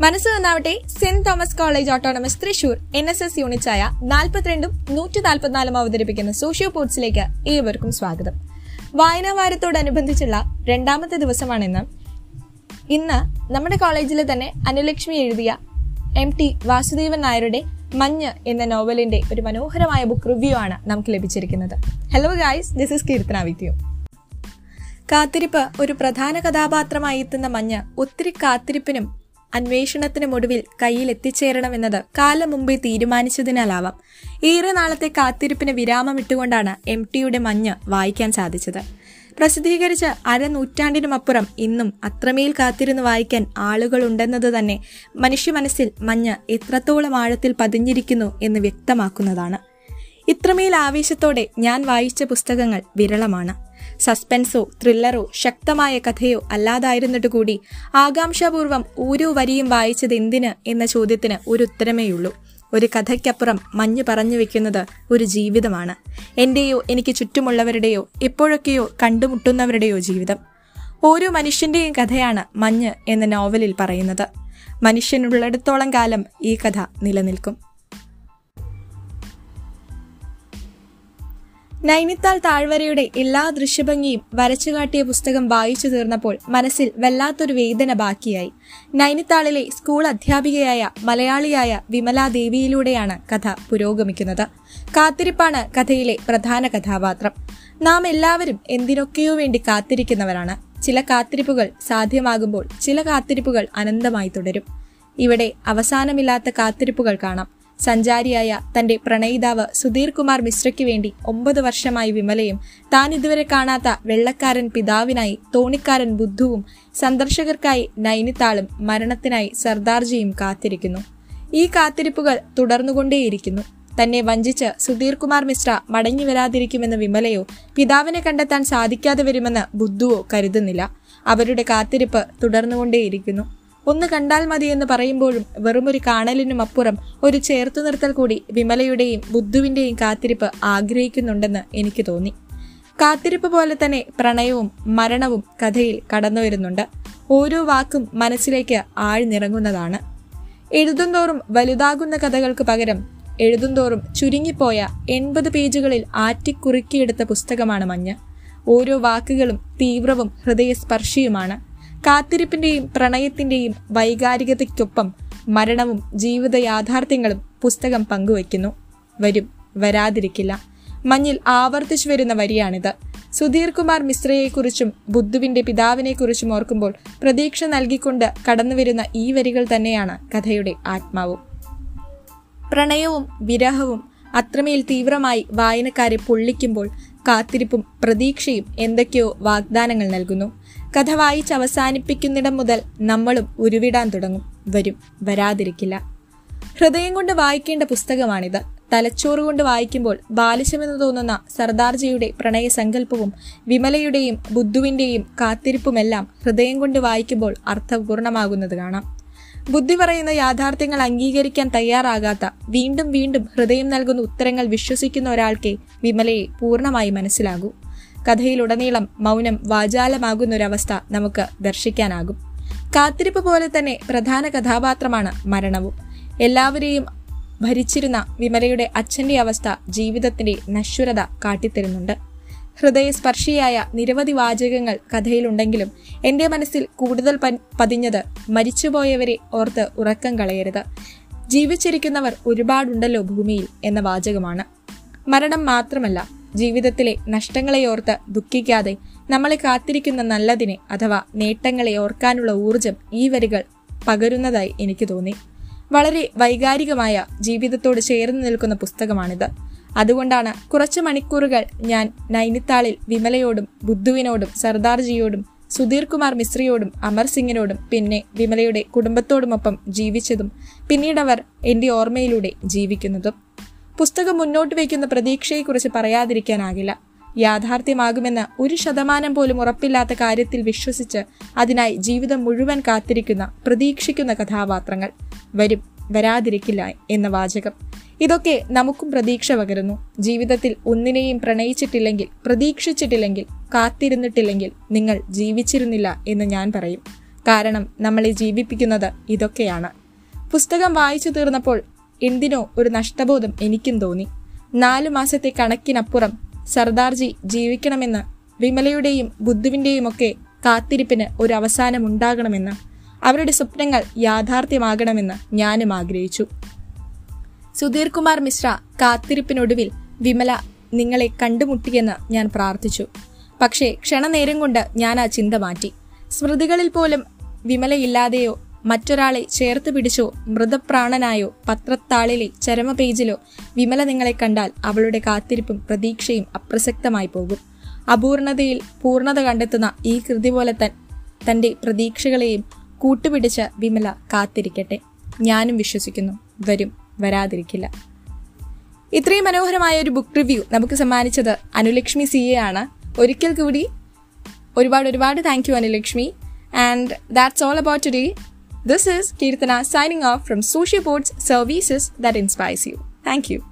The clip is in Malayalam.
മനസ്സ് നന്നാവട്ടെ. Saint Thomas college autonomous Thrissur. N S S യൂണിറ്റായ നാൽപ്പത്തിരണ്ടും നൂറ്റി നാൽപ്പത്തിനാലും അവതരിപ്പിക്കുന്ന സോഷ്യോ പോർട്സിലേക്ക് ഏവർക്കും സ്വാഗതം. വായനാ വാരത്തോടനുബന്ധിച്ചുള്ള രണ്ടാമത്തെ ദിവസമാണിന്ന്. ഇന്ന് നമ്മുടെ കോളേജിലെ തന്നെ അനുലക്ഷ്മി എഴുതിയ എം ടി വാസുദേവൻ നായരുടെ മഞ്ഞ് എന്ന നോവലിന്റെ ഒരു മനോഹരമായ ബുക്ക് റിവ്യൂ ആണ് നമുക്ക് ലഭിച്ചിരിക്കുന്നത്. Hello guys this is Kirtana Vidyu. കാത്തിരിപ്പ് ഒരു പ്രധാന കഥാപാത്രമായി എത്തുന്ന മഞ്ഞ് ഒത്തിരി കാത്തിരിപ്പിനും അന്വേഷണത്തിനും ഒടുവിൽ കയ്യിൽ എത്തിച്ചേരണമെന്നത് കാലം മുമ്പേ തീരുമാനിച്ചതിനാലാവാം. ഏറെ നാളത്തെ കാത്തിരിപ്പിന് വിരാമമിട്ടുകൊണ്ടാണ് എം ടിയുടെ മഞ്ഞ് വായിക്കാൻ സാധിച്ചത്. പ്രസിദ്ധീകരിച്ച അരനൂറ്റാണ്ടിനുമപ്പുറം ഇന്നും അത്രമേൽ കാത്തിരുന്ന് വായിക്കാൻ ആളുകളുണ്ടെന്നത് തന്നെ മനുഷ്യ മനസ്സിൽ മഞ്ഞ് എത്രത്തോളം ആഴത്തിൽ പതിഞ്ഞിരിക്കുന്നു എന്ന് വ്യക്തമാക്കുന്നതാണ്. ഇത്രമേൽ ആവേശത്തോടെ ഞാൻ വായിച്ച പുസ്തകങ്ങൾ വിരളമാണ്. സസ്പെൻസോ ത്രില്ലറോ ശക്തമായ കഥയോ അല്ലാതായിരുന്നിട്ട് കൂടി ആകാംക്ഷാപൂർവം ഓരോ വരിയും വായിച്ചത് എന്തിന് എന്ന ചോദ്യത്തിന് ഒരു ഉത്തരമേയുള്ളൂ ഒരു കഥയ്ക്കപ്പുറം മഞ്ഞു പറഞ്ഞു വെക്കുന്നത് ഒരു ജീവിതമാണ്. എന്റെയോ എനിക്ക് ചുറ്റുമുള്ളവരുടെയോ എപ്പോഴൊക്കെയോ കണ്ടുമുട്ടുന്നവരുടെയോ ജീവിതം. ഓരോ മനുഷ്യന്റെയും കഥയാണ് മഞ്ഞ് എന്ന നോവലിൽ പറയുന്നത്. മനുഷ്യനുള്ളിടത്തോളം കാലം ഈ കഥ നിലനിൽക്കും. നൈനിത്താൾ താഴ്വരയുടെ എല്ലാ ദൃശ്യഭംഗിയും വരച്ചുകാട്ടിയ പുസ്തകം വായിച്ചു തീർന്നപ്പോൾ മനസ്സിൽ വല്ലാത്തൊരു വേദന ബാക്കിയായി. നൈനിത്താളിലെ സ്കൂൾ അധ്യാപികയായ മലയാളിയായ വിമലാ ദേവിയിലൂടെയാണ് കഥ പുരോഗമിക്കുന്നത്. കാത്തിരിപ്പാണ് കഥയിലെ പ്രധാന കഥാപാത്രം. നാം എല്ലാവരും എന്തിനൊക്കെയോ വേണ്ടി കാത്തിരിക്കുന്നവരാണ്. ചില കാത്തിരിപ്പുകൾ സാധ്യമാകുമ്പോൾ ചില കാത്തിരിപ്പുകൾ അനന്തമായി തുടരും. ഇവിടെ അവസാനമില്ലാത്ത കാത്തിരിപ്പുകൾ കാണാം. സഞ്ചാരിയായ തന്റെ പ്രണയിതാവ് സുധീർ കുമാർ മിശ്രയ്ക്ക് വേണ്ടി ഒമ്പത് വർഷമായി വിമലയും താൻ ഇതുവരെ കാണാത്ത വെള്ളക്കാരൻ പിതാവിനായി തോണിക്കാരൻ ബുദ്ധുവും സന്ദർശകർക്കായി നൈനിത്താളും മരണത്തിനായി സർദാർജിയും കാത്തിരിക്കുന്നു. ഈ കാത്തിരിപ്പുകൾ തുടർന്നുകൊണ്ടേയിരിക്കുന്നു. തന്നെ വഞ്ചിച്ച് സുധീർ കുമാർ മിശ്ര മടങ്ങി വരാതിരിക്കുമെന്ന് വിമലയോ പിതാവിനെ കണ്ടെത്താൻ സാധിക്കാതെ വരുമെന്ന് ബുദ്ധുവോ കരുതുന്നില്ല. അവരുടെ കാത്തിരിപ്പ് തുടർന്നുകൊണ്ടേയിരിക്കുന്നു. ഒന്ന് കണ്ടാൽ മതി എന്ന് പറയുമ്പോഴും വെറുമൊരു കാണലിനും അപ്പുറം ഒരു ചേർത്തു നിർത്തൽ കൂടി വിമലയുടെയും ബുദ്ധുവിന്റെയും കാത്തിരിപ്പ് ആഗ്രഹിക്കുന്നുണ്ടെന്ന് എനിക്ക് തോന്നി. കാത്തിരിപ്പ് പോലെ തന്നെ പ്രണയവും മരണവും കഥയിൽ കടന്നു വരുന്നുണ്ട്. ഓരോ വാക്കും മനസ്സിലേക്ക് ആഴ്ന്നിറങ്ങുന്നതാണ്. എഴുതുന്തോറും വലുതാകുന്ന കഥകൾക്ക് പകരം എഴുതുന്തോറും ചുരുങ്ങിപ്പോയ എൺപത് പേജുകളിൽ ആറ്റിക്കുറുക്കിയെടുത്ത പുസ്തകമാണ് മഞ്ഞ്. ഓരോ വാക്കുകളും തീവ്രവും ഹൃദയസ്പർശിയുമാണ്. കാത്തിരിപ്പിന്റെയും പ്രണയത്തിന്റെയും വൈകാരികതയ്ക്കൊപ്പം മരണവും ജീവിത യാഥാർത്ഥ്യങ്ങളും പുസ്തകം പങ്കുവയ്ക്കുന്നു. വരും. വരാതിരിക്കില്ല. മഞ്ഞിൽ ആവർത്തിച്ചു വരുന്ന വരിയാണിത്. സുധീർ കുമാർ മിശ്രയെക്കുറിച്ചും ബുദ്ധുവിന്റെ പിതാവിനെക്കുറിച്ചും ഓർക്കുമ്പോൾ പ്രതീക്ഷ നൽകിക്കൊണ്ട് കടന്നുവരുന്ന ഈ വരികൾ തന്നെയാണ് കഥയുടെ ആത്മാവ്. പ്രണയവും വിരഹവും അത്രമേൽ തീവ്രമായി വായനക്കാരെ പൊള്ളിക്കുമ്പോൾ കാത്തിരിപ്പും പ്രതീക്ഷയും എന്തൊക്കെയോ വാഗ്ദാനങ്ങൾ നൽകുന്നു. കഥ വായിച്ച് അവസാനിപ്പിക്കുന്നിടം മുതൽ നമ്മളും ഉരുവിടാൻ തുടങ്ങും. വരും. വരാതിരിക്കില്ല. ഹൃദയം കൊണ്ട് വായിക്കേണ്ട പുസ്തകമാണിത്. തലച്ചോറ് കൊണ്ട് വായിക്കുമ്പോൾ ബാലിശമെന്ന് തോന്നുന്ന സർദാർജിയുടെ പ്രണയസങ്കല്പവും വിമലയുടെയും ബുദ്ധുവിന്റെയും കാത്തിരിപ്പുമെല്ലാം ഹൃദയം കൊണ്ട് വായിക്കുമ്പോൾ അർത്ഥപൂർണമാകുന്നത് കാണാം. ബുദ്ധി പറയുന്ന യാഥാർത്ഥ്യങ്ങൾ അംഗീകരിക്കാൻ തയ്യാറാകാത്ത വീണ്ടും വീണ്ടും ഹൃദയം നൽകുന്ന ഉത്തരങ്ങൾ വിശ്വസിക്കുന്ന ഒരാൾക്കേ വിമലയെ പൂർണമായി മനസ്സിലാകൂ. കഥയിലുടനീളം മൗനം വാചാലമാകുന്നൊരവസ്ഥ നമുക്ക് ദർശിക്കാനാകും. കാത്തിരിപ്പ് പോലെ തന്നെ പ്രധാന കഥാപാത്രമാണ് മരണവും. എല്ലാവരെയും ഭരിച്ചിരുന്ന വിമലയുടെ അച്ഛന്റെ അവസ്ഥ ജീവിതത്തിന്റെ നശ്വരത കാട്ടിത്തരുന്നുണ്ട്. ഹൃദയസ്പർശിയായ നിരവധി വാചകങ്ങൾ കഥയിലുണ്ടെങ്കിലും എന്റെ മനസ്സിൽ കൂടുതൽ പതിഞ്ഞത് മരിച്ചുപോയവരെ ഓർത്ത് ഉറക്കം കളയരുത്. ജീവിച്ചിരിക്കുന്നവർ ഒരുപാടുണ്ടല്ലോ ഭൂമിയിൽ എന്ന വാചകമാണ്. മരണം മാത്രമല്ല ജീവിതത്തിലെ നഷ്ടങ്ങളെ ഓർത്ത് ദുഃഖിക്കാതെ നമ്മളെ കാത്തിരിക്കുന്ന നല്ലതിനെ അഥവാ നേട്ടങ്ങളെ ഓർക്കാനുള്ള ഊർജം ഈ വരികൾ പകരുന്നതായി എനിക്ക് തോന്നി. വളരെ വൈകാരികമായ ജീവിതത്തോട് ചേർന്ന് നിൽക്കുന്ന പുസ്തകമാണിത്. അതുകൊണ്ടാണ് കുറച്ച് മണിക്കൂറുകൾ ഞാൻ നൈനിത്താളിൽ വിമലയോടും ബുദ്ധുവിനോടും സർദാർജിയോടും സുധീർ കുമാർ മിശ്രയോടും അമർ സിംഗിനോടും പിന്നെ വിമലയുടെ കുടുംബത്തോടുമൊപ്പം ജീവിച്ചതും പിന്നീടവർ എന്റെ ഓർമ്മയിലൂടെ ജീവിക്കുന്നതും. പുസ്തകം മുന്നോട്ട് വയ്ക്കുന്ന പ്രതീക്ഷയെക്കുറിച്ച് പറയാതിരിക്കാനാകില്ല. യാഥാർത്ഥ്യമാകുമെന്ന് ഒരു ശതമാനം പോലും ഉറപ്പില്ലാത്ത കാര്യത്തിൽ വിശ്വസിച്ച് അതിനായി ജീവിതം മുഴുവൻ കാത്തിരിക്കുന്ന പ്രതീക്ഷിക്കുന്ന കഥാപാത്രങ്ങൾ വരും വരാതിരിക്കില്ല എന്ന വാചകം. ഇതൊക്കെ നമുക്കും പ്രതീക്ഷ പകരുന്നു. ജീവിതത്തിൽ ഒന്നിനെയും പ്രണയിച്ചിട്ടില്ലെങ്കിൽ പ്രതീക്ഷിച്ചിട്ടില്ലെങ്കിൽ കാത്തിരുന്നിട്ടില്ലെങ്കിൽ നിങ്ങൾ ജീവിച്ചിരുന്നില്ല എന്ന് ഞാൻ പറയും. കാരണം നമ്മളെ ജീവിപ്പിക്കുന്നത് ഇതൊക്കെയാണ്. പുസ്തകം വായിച്ചു തീർന്നപ്പോൾ എന്തിനോ ഒരു നഷ്ടബോധം എനിക്കും തോന്നി. നാലു മാസത്തെ കണക്കിനപ്പുറം സർദാർജി ജീവിക്കണമെന്ന് വിമലയുടെയും ബുദ്ധുവിന്റെയും ഒക്കെ കാത്തിരിപ്പിന് ഒരു അവസാനം ഉണ്ടാകണമെന്ന് അവരുടെ സ്വപ്നങ്ങൾ യാഥാർത്ഥ്യമാകണമെന്ന് ഞാനും ആഗ്രഹിച്ചു. സുധീർ കുമാർ മിശ്ര കാത്തിരിപ്പിനൊടുവിൽ വിമല നിങ്ങളെ കണ്ടുമുട്ടിയെന്ന് ഞാൻ പ്രാർത്ഥിച്ചു. പക്ഷേ ക്ഷണനേരം കൊണ്ട് ഞാൻ ആ ചിന്ത മാറ്റി. സ്മൃതികളിൽ പോലും വിമലയില്ലാതെയോ മറ്റൊരാളെ ചേർത്ത് പിടിച്ചോ മൃതപ്രാണനായോ പത്രത്താളിലെ ചരമ പേജിലോ വിമല നിങ്ങളെ കണ്ടാൽ അവളുടെ കാത്തിരിപ്പും പ്രതീക്ഷയും അപ്രസക്തമായി പോകും. അപൂർണതയിൽ പൂർണത കണ്ടെത്തുന്ന ഈ കൃതി പോലെ തൻ തന്റെ പ്രതീക്ഷകളെയും കൂട്ടുപിടിച്ച വിമല കാത്തിരിക്കട്ടെ. ഞാനും വിശ്വസിക്കുന്നു വരും വരാതിരിക്കില്ല. ഇത്രയും മനോഹരമായ ഒരു ബുക്ക് റിവ്യൂ നമുക്ക് സമ്മാനിച്ചത് അനുലക്ഷ്മി സി എ ആണ്. ഒരിക്കൽ കൂടി ഒരുപാട് ഒരുപാട് thank you Anulakshmi. And that's all about today This is Kirtana signing off from Sociaboard's Services That Inspires You. Thank you.